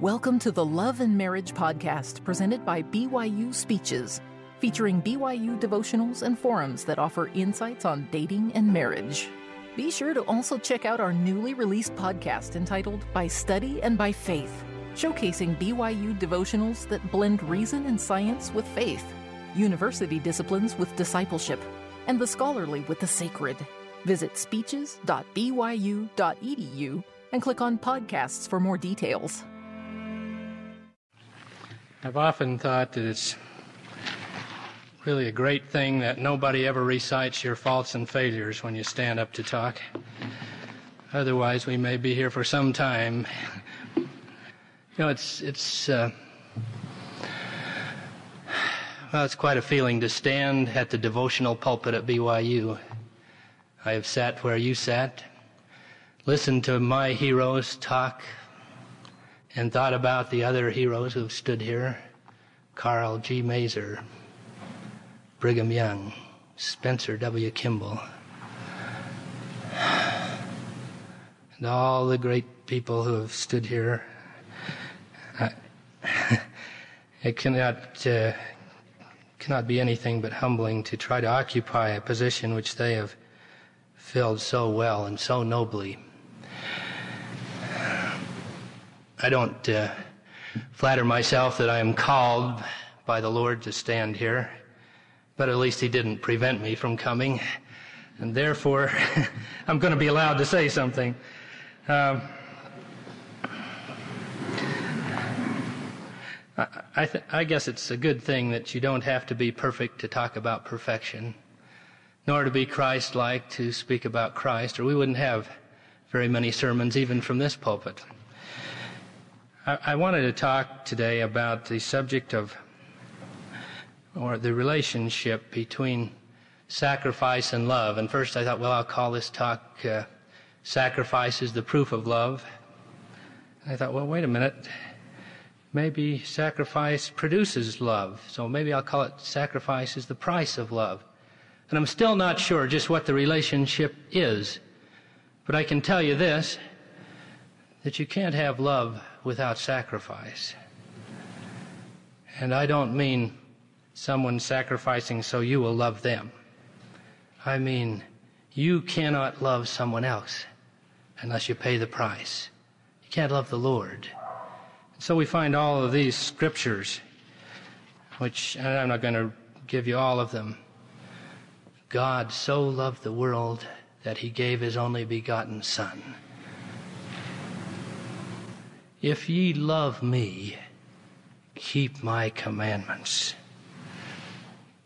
Welcome to the Love and Marriage Podcast presented by BYU Speeches, featuring BYU devotionals and forums that offer insights on dating and marriage. Be sure to also check out our newly released podcast entitled By Study and by Faith, showcasing BYU devotionals that blend reason and science with faith, university disciplines with discipleship, and the scholarly with the sacred. Visit speeches.byu.edu and click on podcasts for more details. I've often thought that it's really a great thing that nobody ever recites your faults and failures when you stand up to talk. Otherwise, we may be here for some time. You know, it's it's uh, well, it's quite a feeling to stand at the devotional pulpit at BYU. I have sat where you sat, listened to my heroes talk, and thought about the other heroes who've stood here Karl G. Maeser, Brigham Young, Spencer W. Kimball, and all the great people who have stood here. It cannot, uh, cannot be anything but humbling to try to occupy a position which they have filled so well and so nobly. I don't uh, flatter myself that I am called by the Lord to stand here, but at least He didn't prevent me from coming, and therefore I'm going to be allowed to say something. Um, I, th- I guess it's a good thing that you don't have to be perfect to talk about perfection, nor to be Christ like to speak about Christ, or we wouldn't have very many sermons even from this pulpit. I, I wanted to talk today about the subject of, or the relationship between sacrifice and love. And first I thought, well, I'll call this talk uh, Sacrifice is the Proof of Love. And I thought, well, wait a minute maybe sacrifice produces love. So maybe I'll call it sacrifice is the price of love. And I'm still not sure just what the relationship is. But I can tell you this that you can't have love without sacrifice. And I don't mean someone sacrificing so you will love them. I mean, you cannot love someone else unless you pay the price. You can't love the Lord so we find all of these scriptures, which I'm not going to give you all of them. God so loved the world that he gave his only begotten Son. If ye love me, keep my commandments.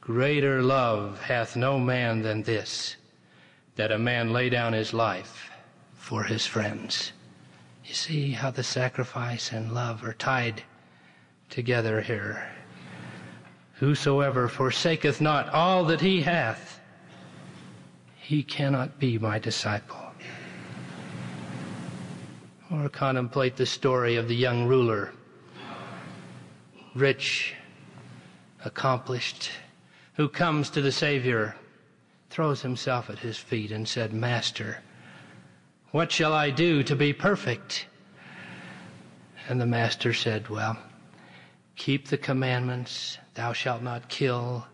Greater love hath no man than this, that a man lay down his life for his friends. You see how the sacrifice and love are tied together here. Whosoever forsaketh not all that he hath, he cannot be my disciple. Or contemplate the story of the young ruler, rich, accomplished, who comes to the Savior, throws himself at his feet, and said, Master, what shall I do to be perfect? And the master said, Well, keep the commandments. Thou shalt not kill.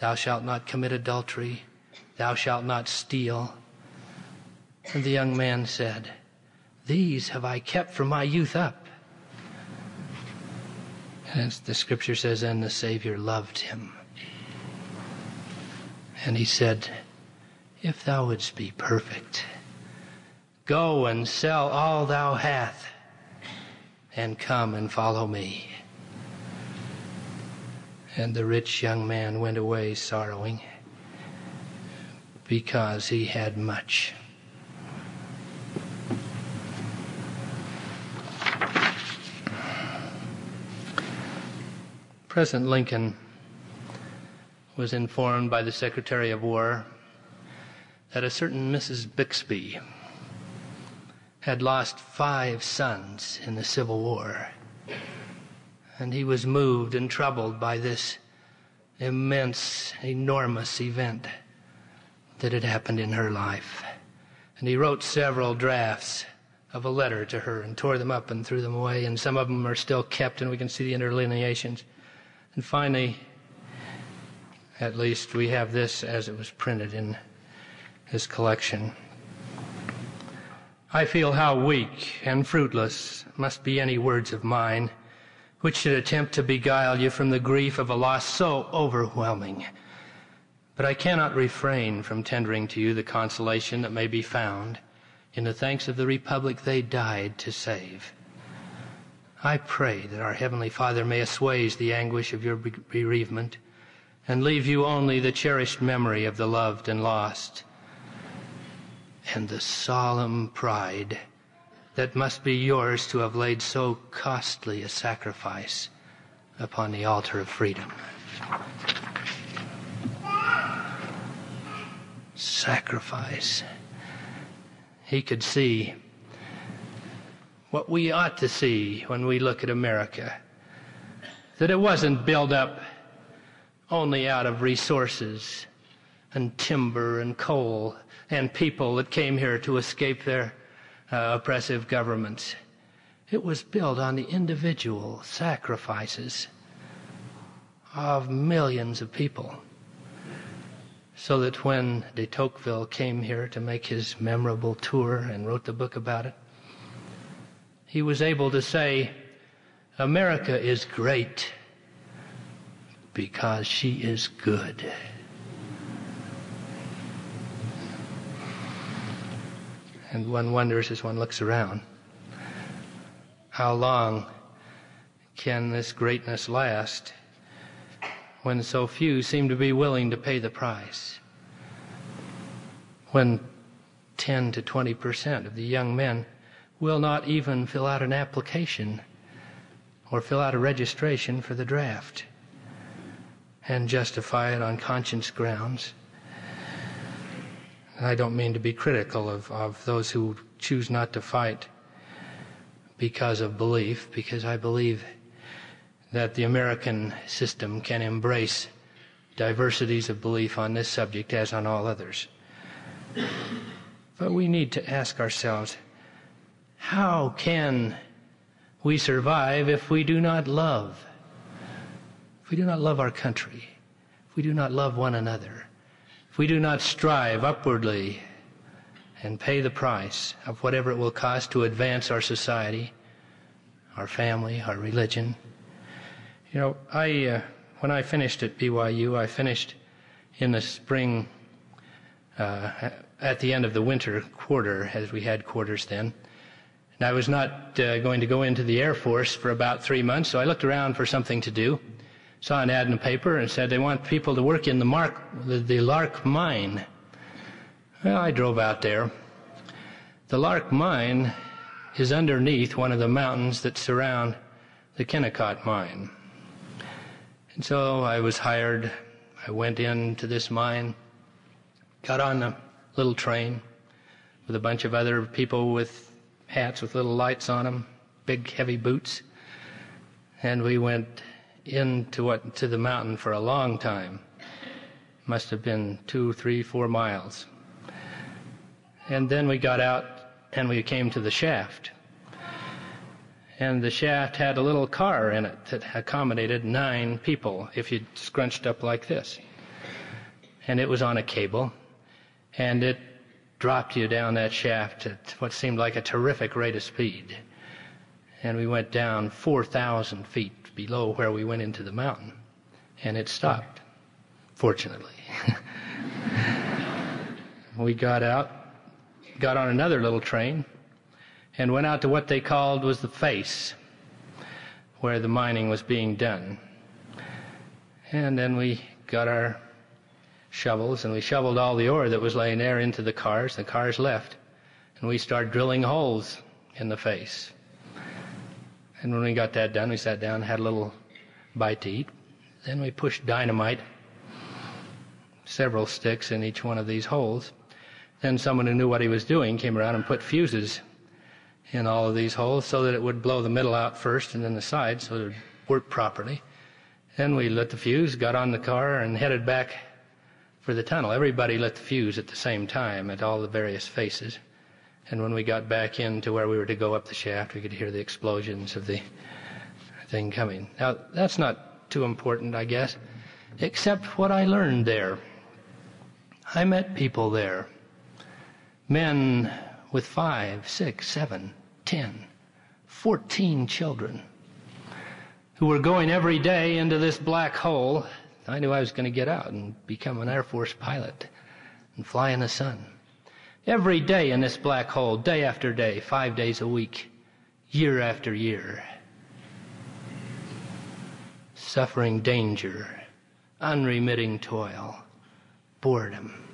Thou shalt not commit adultery. Thou shalt not steal. And the young man said, These have I kept from my youth up. And the scripture says, And the Savior loved him. And he said, If thou wouldst be perfect, Go and sell all thou hast, and come and follow me. And the rich young man went away sorrowing because he had much. President Lincoln was informed by the Secretary of War that a certain Mrs. Bixby had lost five sons in the Civil War. And he was moved and troubled by this immense, enormous event that had happened in her life. And he wrote several drafts of a letter to her and tore them up and threw them away, and some of them are still kept, and we can see the interlineations. And finally, at least, we have this as it was printed in his collection. I feel how weak and fruitless must be any words of mine which should attempt to beguile you from the grief of a loss so overwhelming. But I cannot refrain from tendering to you the consolation that may be found in the thanks of the Republic they died to save. I pray that our Heavenly Father may assuage the anguish of your bereavement and leave you only the cherished memory of the loved and lost and the solemn pride that must be yours to have laid so costly a sacrifice upon the altar of freedom. Sacrifice he could see what we ought to see when we look at America. That it wasn't built up only out of resources and timber and coal and people that came here to escape their uh, oppressive governments. It was built on the individual sacrifices of millions of people so that when de Tocqueville came here to make his memorable tour and wrote the book about it, he was able to say, America is great because she is good. And one wonders as one looks around, how long can this greatness last? when so few seem to be willing to pay the price. When 10 to 20 percent of the young men will not even fill out an application or fill out a registration for the draft and justify it on conscience grounds. I don't mean to be critical of, of those who choose not to fight because of belief, because I believe that the American system can embrace diversities of belief on this subject as on all others. But we need to ask ourselves how can we survive if we do not love? If we do not love our country, if we do not love one another, if we do not strive upwardly and pay the price of whatever it will cost to advance our society, our family, our religion, you know, I uh, when I finished at BYU, I finished in the spring uh, at the end of the winter quarter, as we had quarters then. And I was not uh, going to go into the Air Force for about three months, so I looked around for something to do. Saw an ad in the paper and said they want people to work in the, Mark, the, the Lark Mine. Well, I drove out there. The Lark Mine is underneath one of the mountains that surround the Kennecott Mine. And so I was hired. I went into this mine, got on a little train with a bunch of other people with hats with little lights on them, big heavy boots, and we went into what to the mountain for a long time. Must have been two, three, four miles. And then we got out and we came to the shaft and the shaft had a little car in it that accommodated nine people if you scrunched up like this. And it was on a cable, and it dropped you down that shaft at what seemed like a terrific rate of speed. And we went down 4,000 feet below where we went into the mountain, and it stopped, fortunately. we got out, got on another little train, and went out to what they called was the face, where the mining was being done. And then we got our shovels and we shoveled all the ore that was laying there into the cars. The cars left. And we started drilling holes in the face. And when we got that done, we sat down, had a little bite to eat. Then we pushed dynamite, several sticks in each one of these holes. Then someone who knew what he was doing came around and put fuses in all of these holes so that it would blow the middle out first and then the sides so it would work properly. Then we lit the fuse, got on the car, and headed back for the tunnel. Everybody lit the fuse at the same time at all the various faces. And when we got back into where we were to go up the shaft, we could hear the explosions of the thing coming. Now, that's not too important, I guess, except what I learned there. I met people there, men with five, six, seven, ten, fourteen children, who were going every day into this black hole. I knew I was going to get out and become an Air Force pilot and fly in the sun. Every day in this black hole, day after day, five days a week, year after year. Suffering danger, unremitting toil, boredom.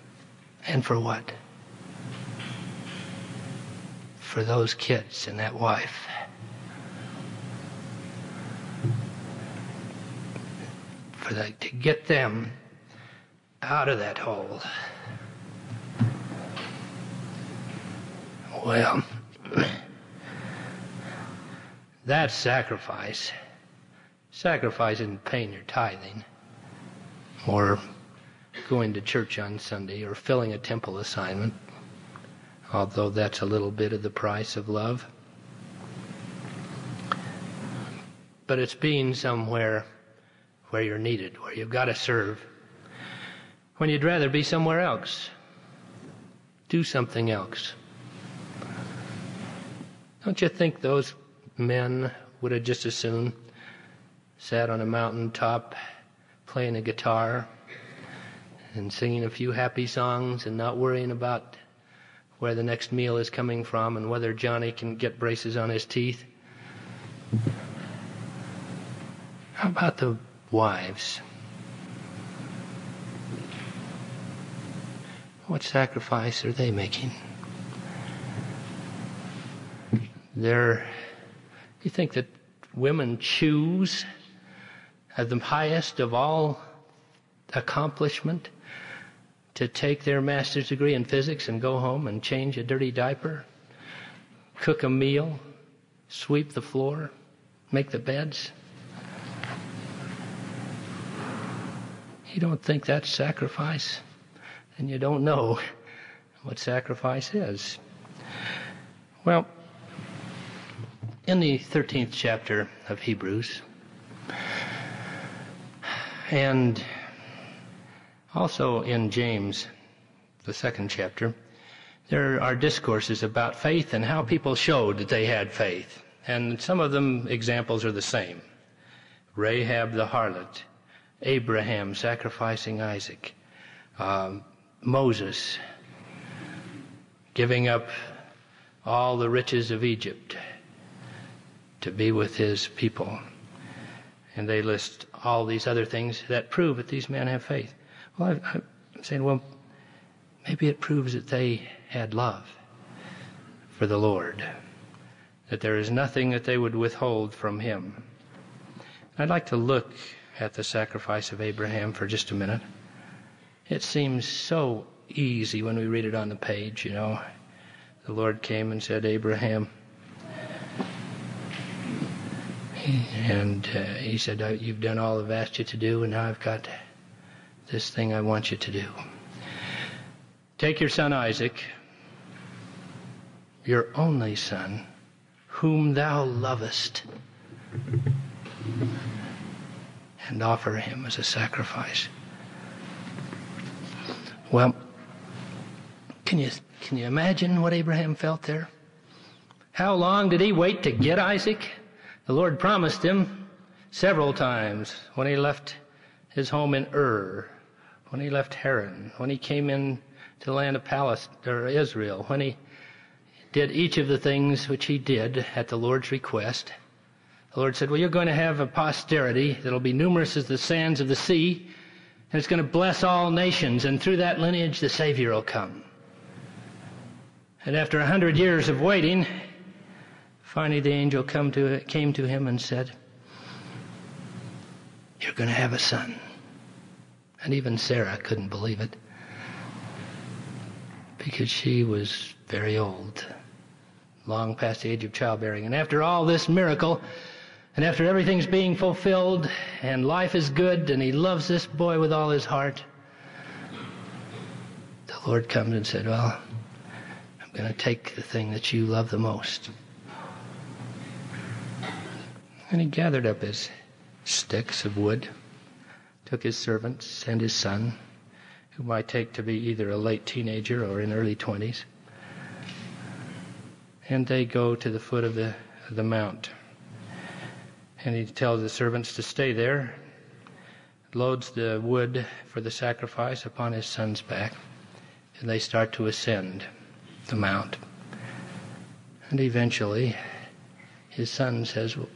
And for what? For those kids and that wife. For the, to get them out of that hole. Well, that's sacrifice. Sacrifice isn't paying your tithing, or going to church on Sunday, or filling a temple assignment, although that's a little bit of the price of love. But it's being somewhere where you're needed, where you've got to serve, when you'd rather be somewhere else. Do something else. Don't you think those men would have just as soon sat on a mountain top playing a guitar and singing a few happy songs and not worrying about where the next meal is coming from and whether Johnny can get braces on his teeth? How about the wives? What sacrifice are they making? They're, you think that women choose as the highest of all accomplishment to take their master's degree in physics and go home and change a dirty diaper, cook a meal, sweep the floor, make the beds? You don't think that's sacrifice? And you don't know what sacrifice is. Well, in the 13th chapter of Hebrews, and also in James, the second chapter, there are discourses about faith and how people showed that they had faith. And some of them examples are the same. Rahab the harlot, Abraham sacrificing Isaac, um, Moses giving up all the riches of Egypt to be with his people. And they list all these other things that prove that these men have faith. Well, I, I'm saying, well, maybe it proves that they had love for the Lord, that there is nothing that they would withhold from him. I'd like to look at the sacrifice of Abraham for just a minute. It seems so easy when we read it on the page, you know. The Lord came and said, Abraham, and uh, he said, You've done all I've asked you to do, and now I've got this thing I want you to do. Take your son Isaac, your only son, whom thou lovest, and offer him as a sacrifice. Well, can you, can you imagine what Abraham felt there? How long did he wait to get Isaac? The Lord promised him several times when he left his home in Ur, when he left Haran, when he came in to the land of Palestine, or Israel, when he did each of the things which he did at the Lord's request. The Lord said, Well, you're going to have a posterity that'll be numerous as the sands of the sea, and it's going to bless all nations, and through that lineage the Savior will come. And after a hundred years of waiting, Finally, the angel come to, came to him and said, You're going to have a son. And even Sarah couldn't believe it because she was very old, long past the age of childbearing. And after all this miracle, and after everything's being fulfilled, and life is good, and he loves this boy with all his heart, the Lord comes and said, Well, I'm going to take the thing that you love the most. And he gathered up his sticks of wood, took his servants and his son, whom I take to be either a late teenager or in early 20s, and they go to the foot of the, of the mount. And he tells the servants to stay there, loads the wood for the sacrifice upon his son's back, and they start to ascend the mount. And eventually, his son says, well,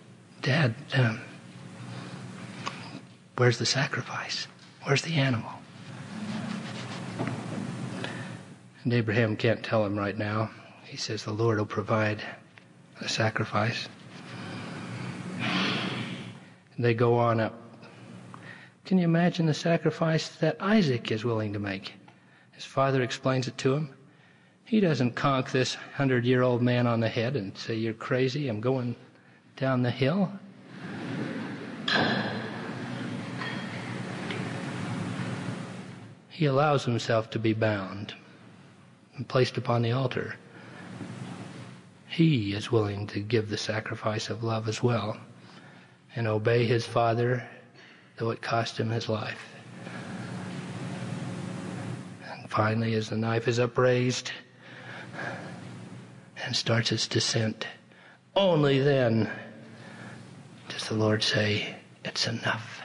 Dad, um, where's the sacrifice? Where's the animal? And Abraham can't tell him right now. He says, The Lord will provide a sacrifice. They go on up. Can you imagine the sacrifice that Isaac is willing to make? His father explains it to him. He doesn't conk this hundred year old man on the head and say, You're crazy, I'm going down the hill. He allows himself to be bound and placed upon the altar. He is willing to give the sacrifice of love as well and obey his father, though it cost him his life. And finally, as the knife is upraised, and starts its descent. Only then does the Lord say, It's enough.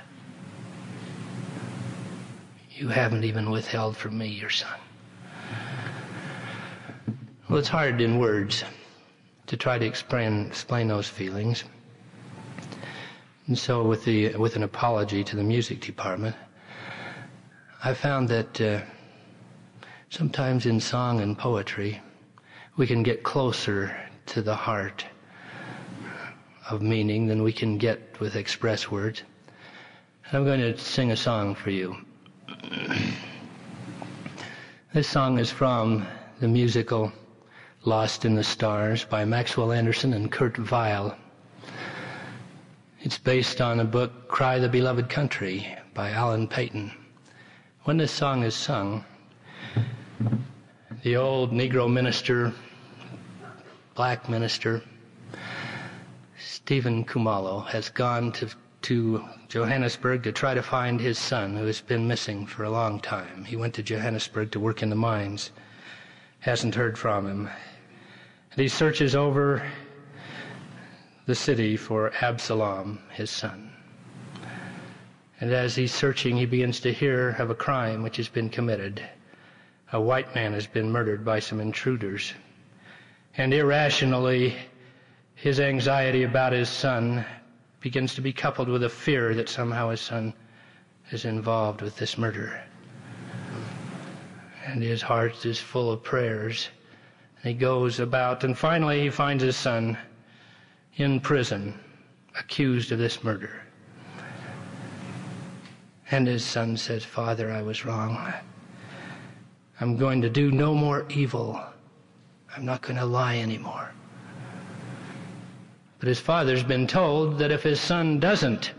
You haven't even withheld from me your son. Well, it's hard in words to try to explain, explain those feelings. And so, with, the, with an apology to the music department, I found that uh, sometimes in song and poetry, we can get closer to the heart of meaning than we can get with express words. And I'm going to sing a song for you. this song is from the musical Lost in the Stars by Maxwell Anderson and Kurt Weill. It's based on a book, Cry the Beloved Country by Alan Paton. When this song is sung, the old Negro minister, black minister, Stephen Kumalo, has gone to, to Johannesburg to try to find his son who has been missing for a long time. He went to Johannesburg to work in the mines, hasn't heard from him. And he searches over the city for Absalom, his son. And as he's searching, he begins to hear of a crime which has been committed a white man has been murdered by some intruders. And irrationally, his anxiety about his son begins to be coupled with a fear that somehow his son is involved with this murder. And his heart is full of prayers. And he goes about, and finally he finds his son in prison, accused of this murder. And his son says, Father, I was wrong. I'm going to do no more evil. I'm not going to lie anymore. But his father's been told that if his son doesn't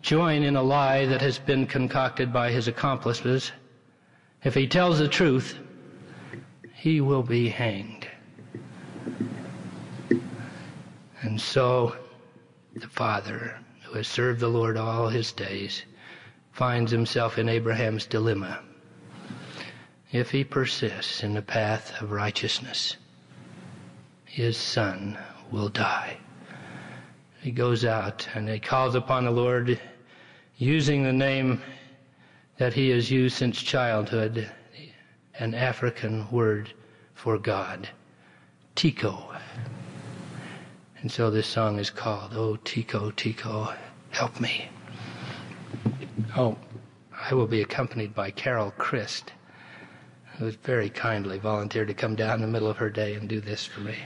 join in a lie that has been concocted by his accomplices, if he tells the truth, he will be hanged. And so the father, who has served the Lord all his days, finds himself in Abraham's dilemma if he persists in the path of righteousness, his son will die. He goes out and he calls upon the Lord using the name that he has used since childhood, an African word for God, Tixo. And so this song is called, Oh, Tixo, Tixo, help me. Oh, I will be accompanied by Carol Christ who has very kindly volunteered to come down in the middle of her day and do this for me.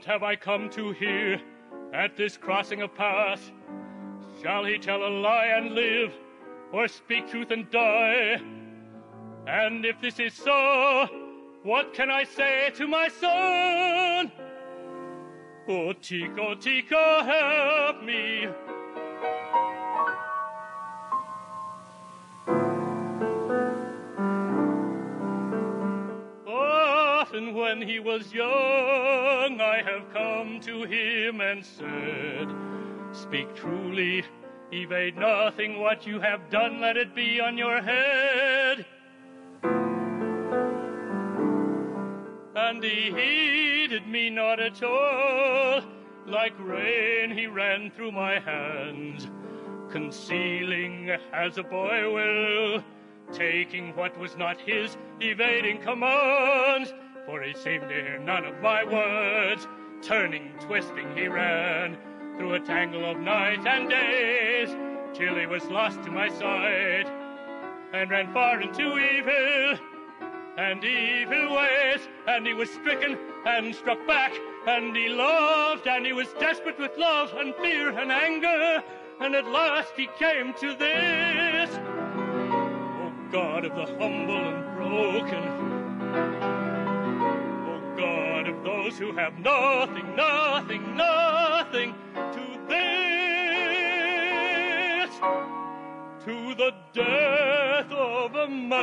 What have I come to here at this crossing of paths? Shall he tell a lie and live, or speak truth and die? And if this is so, what can I say to my son? Oh, Tixo, Tixo, help me. Often when he was young, him and said, Speak truly, evade nothing what you have done, let it be on your head. And he heeded me not at all. Like rain, he ran through my hands, concealing as a boy will, taking what was not his, evading commands. For he seemed to hear none of my words. Turning, twisting, he ran through a tangle of night and days, till he was lost to my sight, and ran far into evil and evil ways, and he was stricken and struck back, and he loved, and he was desperate with love and fear and anger, and at last he came to this. O God of the humble and broken, those who have nothing, nothing, nothing to this, to the death of a man,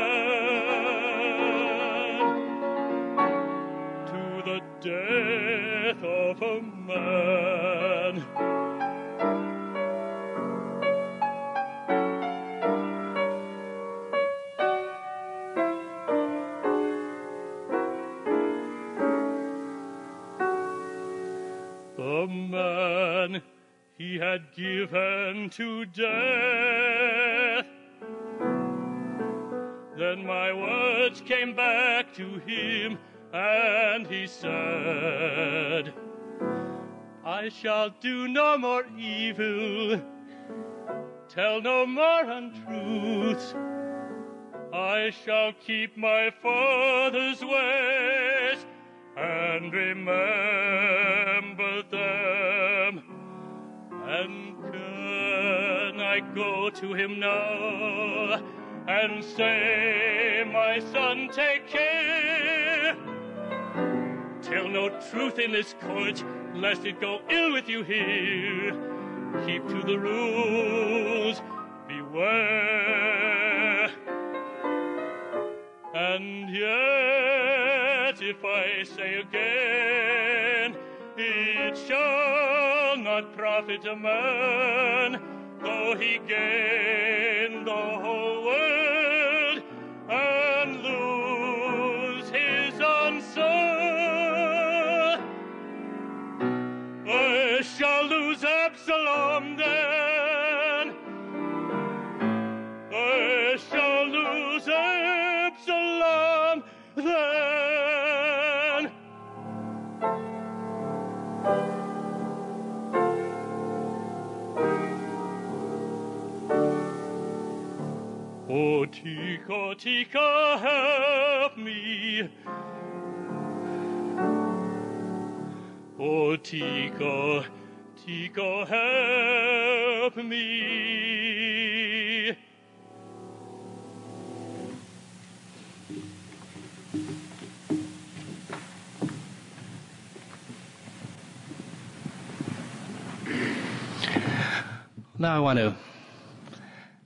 to the death of a man. Had given to death. Then my words came back to him, and he said, I shall do no more evil, tell no more untruths. I shall keep my father's ways and remember them. And can I go to him now and say, My son, take care? Tell no truth in this court, lest it go ill with you here. Keep to the rules, beware. And yet, if I say again, it shall not profit a man, though he gain Oh, Tika, Tika, help me. Oh, Tika, Tika, help me. Now I want to,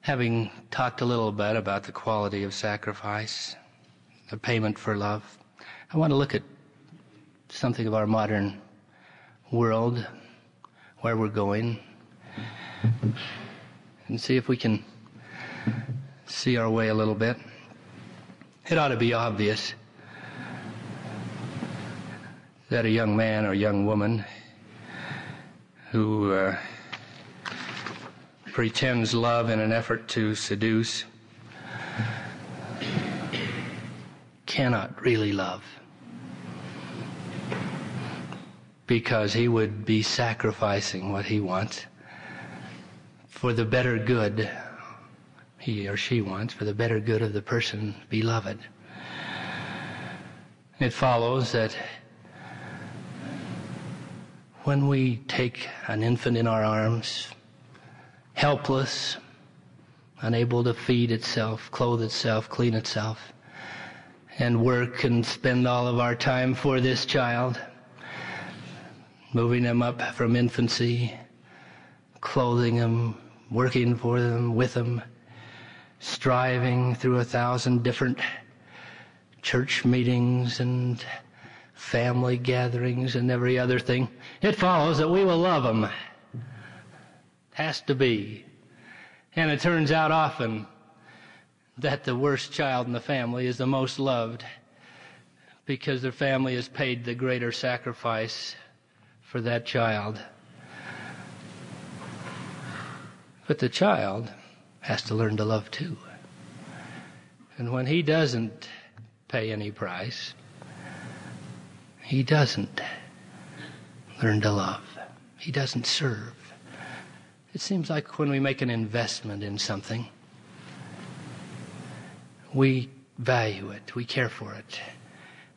having talked a little bit about the quality of sacrifice, the payment for love, I want to look at something of our modern world, where we're going, and see if we can see our way a little bit. It ought to be obvious that a young man or young woman who uh, pretends love in an effort to seduce cannot really love. Because he would be sacrificing what he wants for the better good he or she wants for the better good of the person beloved. It follows that when we take an infant in our arms, helpless, unable to feed itself, clothe itself, clean itself, and work and spend all of our time for this child, moving them up from infancy, clothing them, working for them, with them, striving through a thousand different church meetings and family gatherings and every other thing, it follows that we will love them. Has to be. And it turns out often that the worst child in the family is the most loved because their family has paid the greater sacrifice for that child. But the child has to learn to love too. And when he doesn't pay any price, he doesn't learn to love. He doesn't serve. It seems like when we make an investment in something, we value it, we care for it.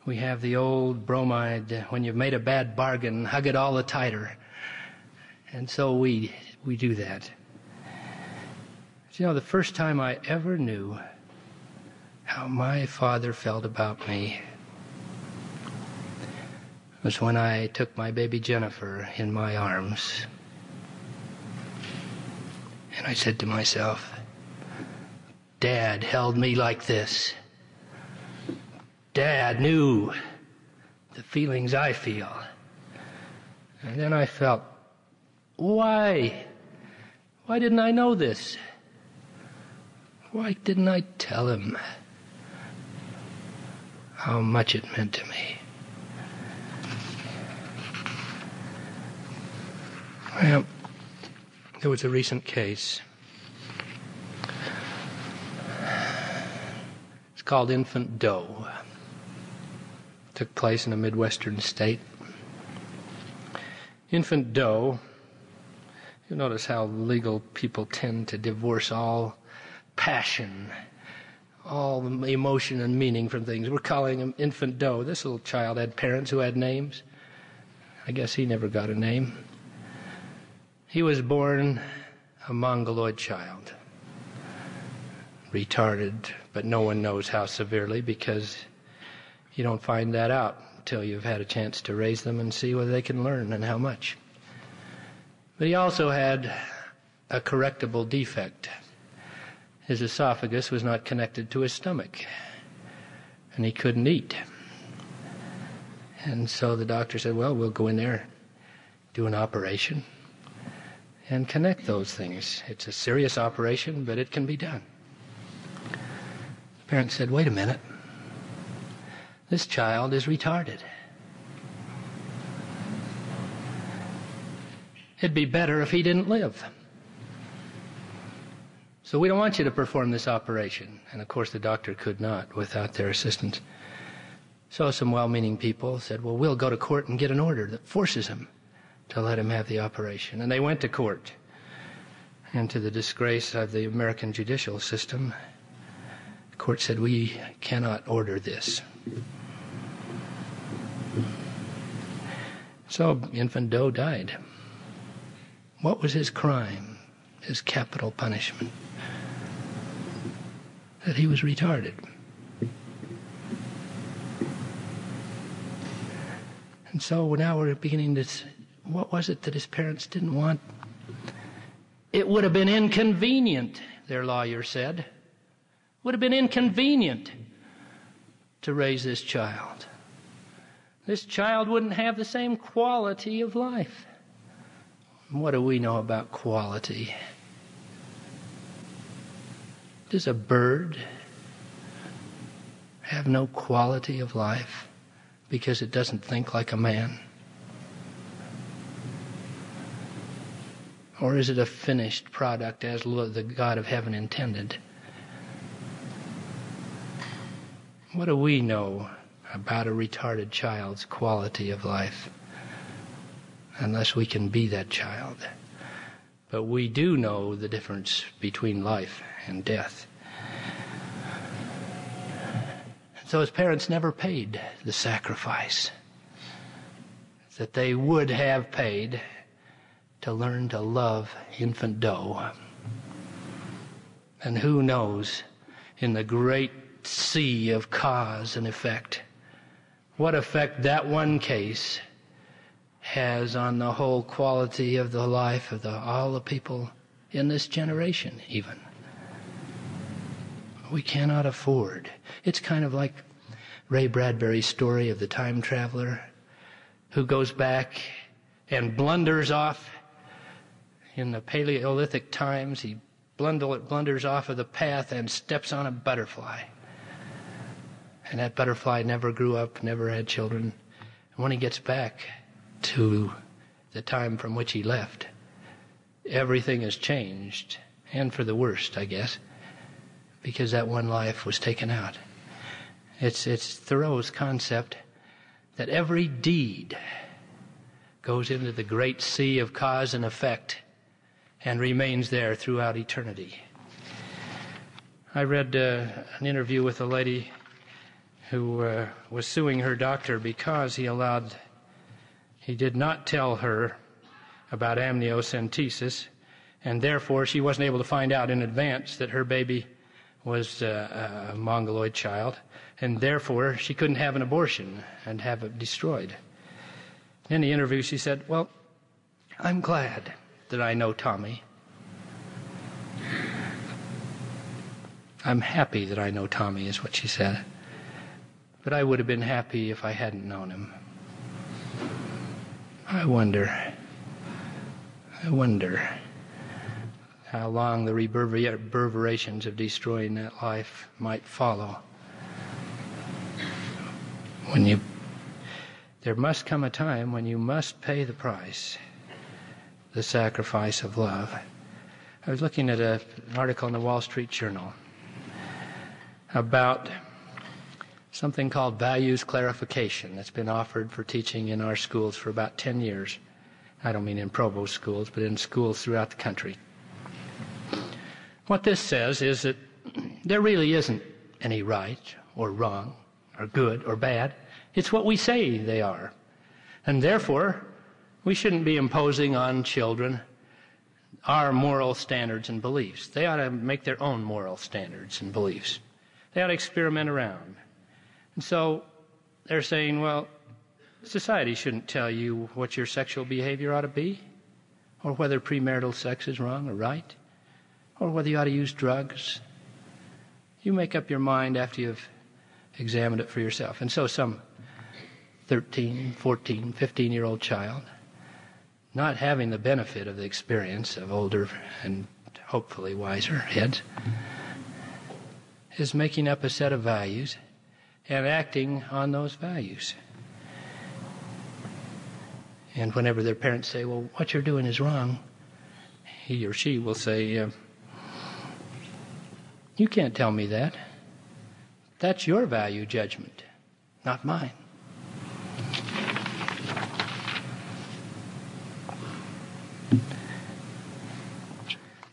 We have the old bromide, when you've made a bad bargain, hug it all the tighter. And so we, we do that. But you know, the first time I ever knew how my father felt about me was when I took my baby Jennifer in my arms. And I said to myself, Dad held me like this. Dad knew the feelings I feel. And then I felt, why? Why didn't I know this? Why didn't I tell him how much it meant to me? Well, there was a recent case. It's called Infant Doe. Took place in a Midwestern state. Infant Doe, you notice how legal people tend to divorce all passion, all emotion and meaning from things. We're calling him Infant Doe. This little child had parents who had names. I guess he never got a name. He was born a mongoloid child, retarded, but no one knows how severely because you don't find that out until you've had a chance to raise them and see whether they can learn and how much. But he also had a correctable defect. His esophagus was not connected to his stomach, and he couldn't eat. And so the doctor said, Well, we'll go in there, do an operation and connect those things. It's a serious operation, but it can be done. The parents said, wait a minute. This child is retarded. It'd be better if he didn't live. So we don't want you to perform this operation. And of course, the doctor could not without their assistance. So some well meaning people said, well, we'll go to court and get an order that forces him to let him have the operation. And they went to court. And to the disgrace of the American judicial system, the court said, We cannot order this. So infant Doe died. What was his crime, his capital punishment? That he was retarded. And so now we're beginning to what was it that his parents didn't want? It would have been inconvenient, their lawyer said. Would have been inconvenient to raise this child. This child wouldn't have the same quality of life. What do we know about quality? Does a bird have no quality of life because it doesn't think like a man? Or is it a finished product as the God of heaven intended? What do we know about a retarded child's quality of life? Unless we can be that child. But we do know the difference between life and death. So his parents never paid the sacrifice. that they would have paid to learn to love infant dough. And who knows, in the great sea of cause and effect, what effect that one case has on the whole quality of the life of the, all the people in this generation, even. We cannot afford. It's kind of like Ray Bradbury's story of the time traveler who goes back and blunders off in the Paleolithic times. He blunders off of the path and steps on a butterfly. And that butterfly never grew up, never had children. And when he gets back to the time from which he left, everything has changed, and for the worst, I guess, because that one life was taken out. It's, it's Thoreau's concept that every deed goes into the great sea of cause and effect and remains there throughout eternity. I read uh, an interview with a lady who uh, was suing her doctor because he allowed, he did not tell her about amniocentesis, and therefore she wasn't able to find out in advance that her baby was uh, a mongoloid child, and therefore she couldn't have an abortion and have it destroyed. In the interview, she said, Well, I'm glad that I know Tommy. I'm happy that I know Tommy, is what she said. But I would have been happy if I hadn't known him. I wonder. I wonder how long the reverberations of destroying that life might follow. When you, there must come a time when you must pay the price, the sacrifice of love. I was looking at a, an article in the Wall Street Journal about something called values clarification that's been offered for teaching in our schools for about 10 years. I don't mean in Provo schools, but in schools throughout the country. What this says is that there really isn't any right or wrong or good or bad. It's what we say they are. And therefore, we shouldn't be imposing on children our moral standards and beliefs. They ought to make their own moral standards and beliefs. They ought to experiment around. And so they're saying, well, Society shouldn't tell you what your sexual behavior ought to be, or whether premarital sex is wrong or right, or whether you ought to use drugs. You make up your mind after you've examined it for yourself. And so some 13, 14, 15 year old child, not having the benefit of the experience of older and hopefully wiser heads, is making up a set of values and acting on those values. And whenever their parents say, Well, what you're doing is wrong, he or she will say, uh, You can't tell me that. That's your value judgment, not mine.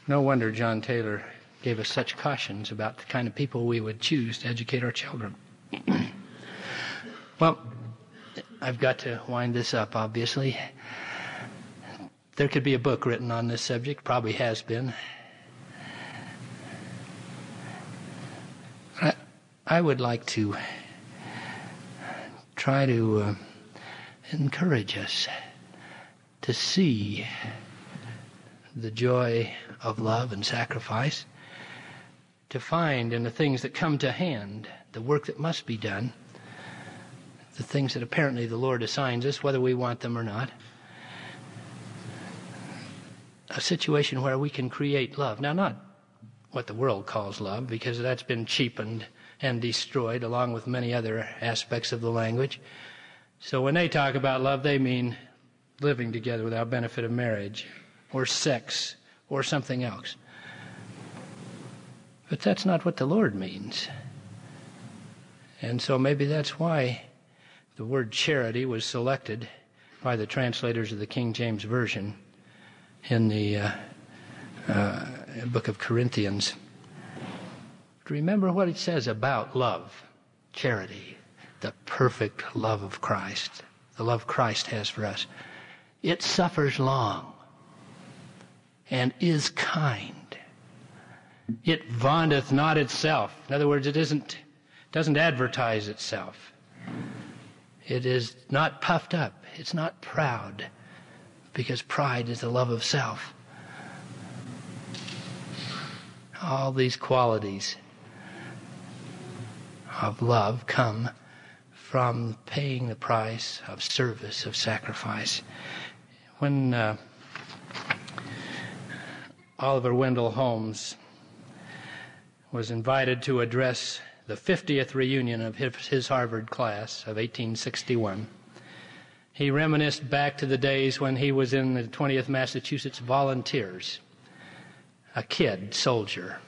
No wonder John Taylor gave us such cautions about the kind of people we would choose to educate our children. well, I've got to wind this up, obviously. There could be a book written on this subject, probably has been. I, I would like to try to uh, encourage us to see the joy of love and sacrifice, to find in the things that come to hand the work that must be done the things that apparently the Lord assigns us, whether we want them or not. A situation where we can create love. Now, not what the world calls love, because that's been cheapened and destroyed along with many other aspects of the language. So when they talk about love, they mean living together without benefit of marriage or sex or something else. But that's not what the Lord means. And so maybe that's why the word charity was selected by the translators of the King James Version in the uh, uh, book of Corinthians. Remember what it says about love, charity, the perfect love of Christ. the love Christ has for us. It suffers long and is kind. It vaunteth not itself. In other words, it isn't, doesn't advertise itself. It is not puffed up. It's not proud because pride is the love of self. All these qualities of love come from paying the price of service, of sacrifice. When uh, Oliver Wendell Holmes was invited to address the 50th reunion of his Harvard class of 1861. He reminisced back to the days when he was in the 20th Massachusetts Volunteers, a kid soldier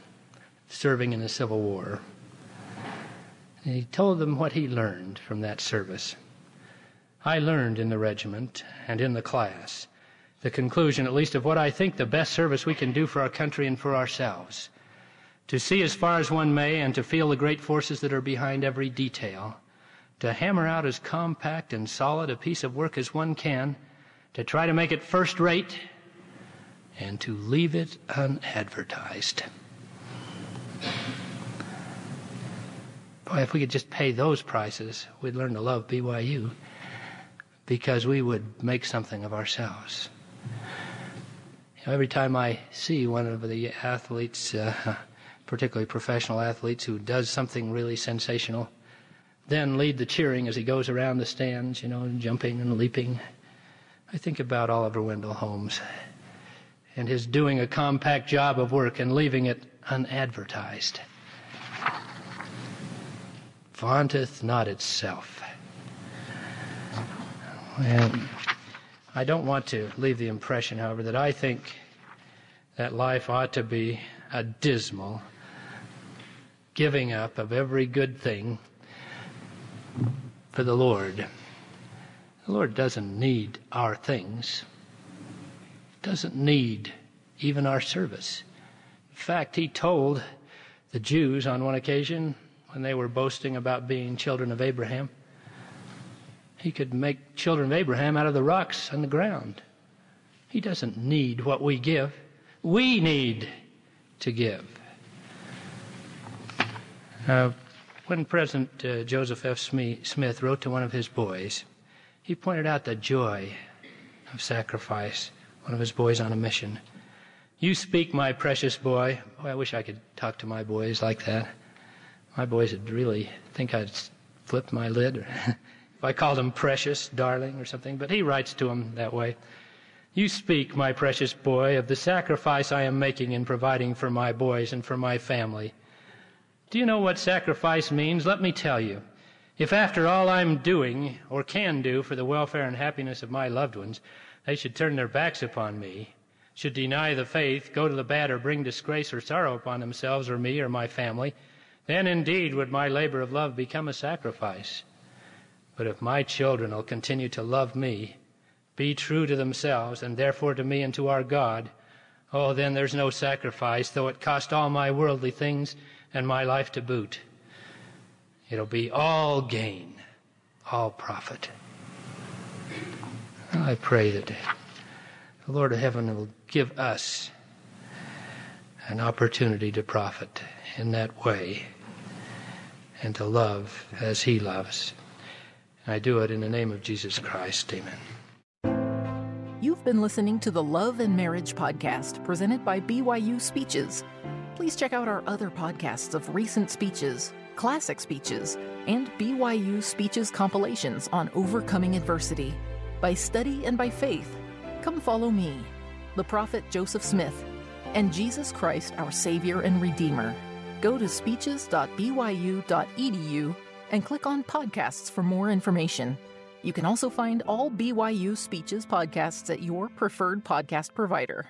serving in the Civil War. And he told them what he learned from that service. I learned in the regiment and in the class the conclusion, at least, of what I think the best service we can do for our country and for ourselves to see as far as one may and to feel the great forces that are behind every detail, to hammer out as compact and solid a piece of work as one can, to try to make it first rate, and to leave it unadvertised. Boy, if we could just pay those prices, we'd learn to love BYU because we would make something of ourselves. Every time I see one of the athletes, uh, particularly professional athletes, who does something really sensational, then lead the cheering as he goes around the stands, you know, jumping and leaping. I think about Oliver Wendell Holmes and his doing a compact job of work and leaving it unadvertised. Vaunteth not itself. And I don't want to leave the impression, however, that I think that life ought to be a dismal giving up of every good thing for the Lord. The Lord doesn't need our things, doesn't need even our service. In fact, He told the Jews on one occasion when they were boasting about being children of Abraham, He could make children of Abraham out of the rocks on the ground. He doesn't need what we give, we need to give. Uh, when President uh, Joseph F. Smith wrote to one of his boys, he pointed out the joy of sacrifice, one of his boys on a mission. You speak, my precious boy. Boy, I wish I could talk to my boys like that. My boys would really think I'd flip my lid I called him precious, darling, or something, but he writes to him that way. You speak, my precious boy, of the sacrifice I am making in providing for my boys and for my family. Do you know what sacrifice means? Let me tell you. If after all I'm doing or can do for the welfare and happiness of my loved ones, they should turn their backs upon me, should deny the faith, go to the bad, or bring disgrace or sorrow upon themselves or me or my family, then indeed would my labor of love become a sacrifice. But if my children will continue to love me, be true to themselves, and therefore to me and to our God, oh, then there's no sacrifice, though it cost all my worldly things and my life to boot. It'll be all gain, all profit. I pray that the Lord of heaven will give us an opportunity to profit in that way and to love as He loves. I do it in the name of Jesus Christ. Amen. You've been listening to the Love and Marriage Podcast presented by BYU Speeches please check out our other podcasts of recent speeches, classic speeches, and BYU speeches compilations on overcoming adversity. By study and by faith, come follow me, the prophet Joseph Smith, and Jesus Christ, our Savior and Redeemer. Go to speeches.byu.edu and click on podcasts for more information. You can also find all BYU Speeches podcasts at your preferred podcast provider.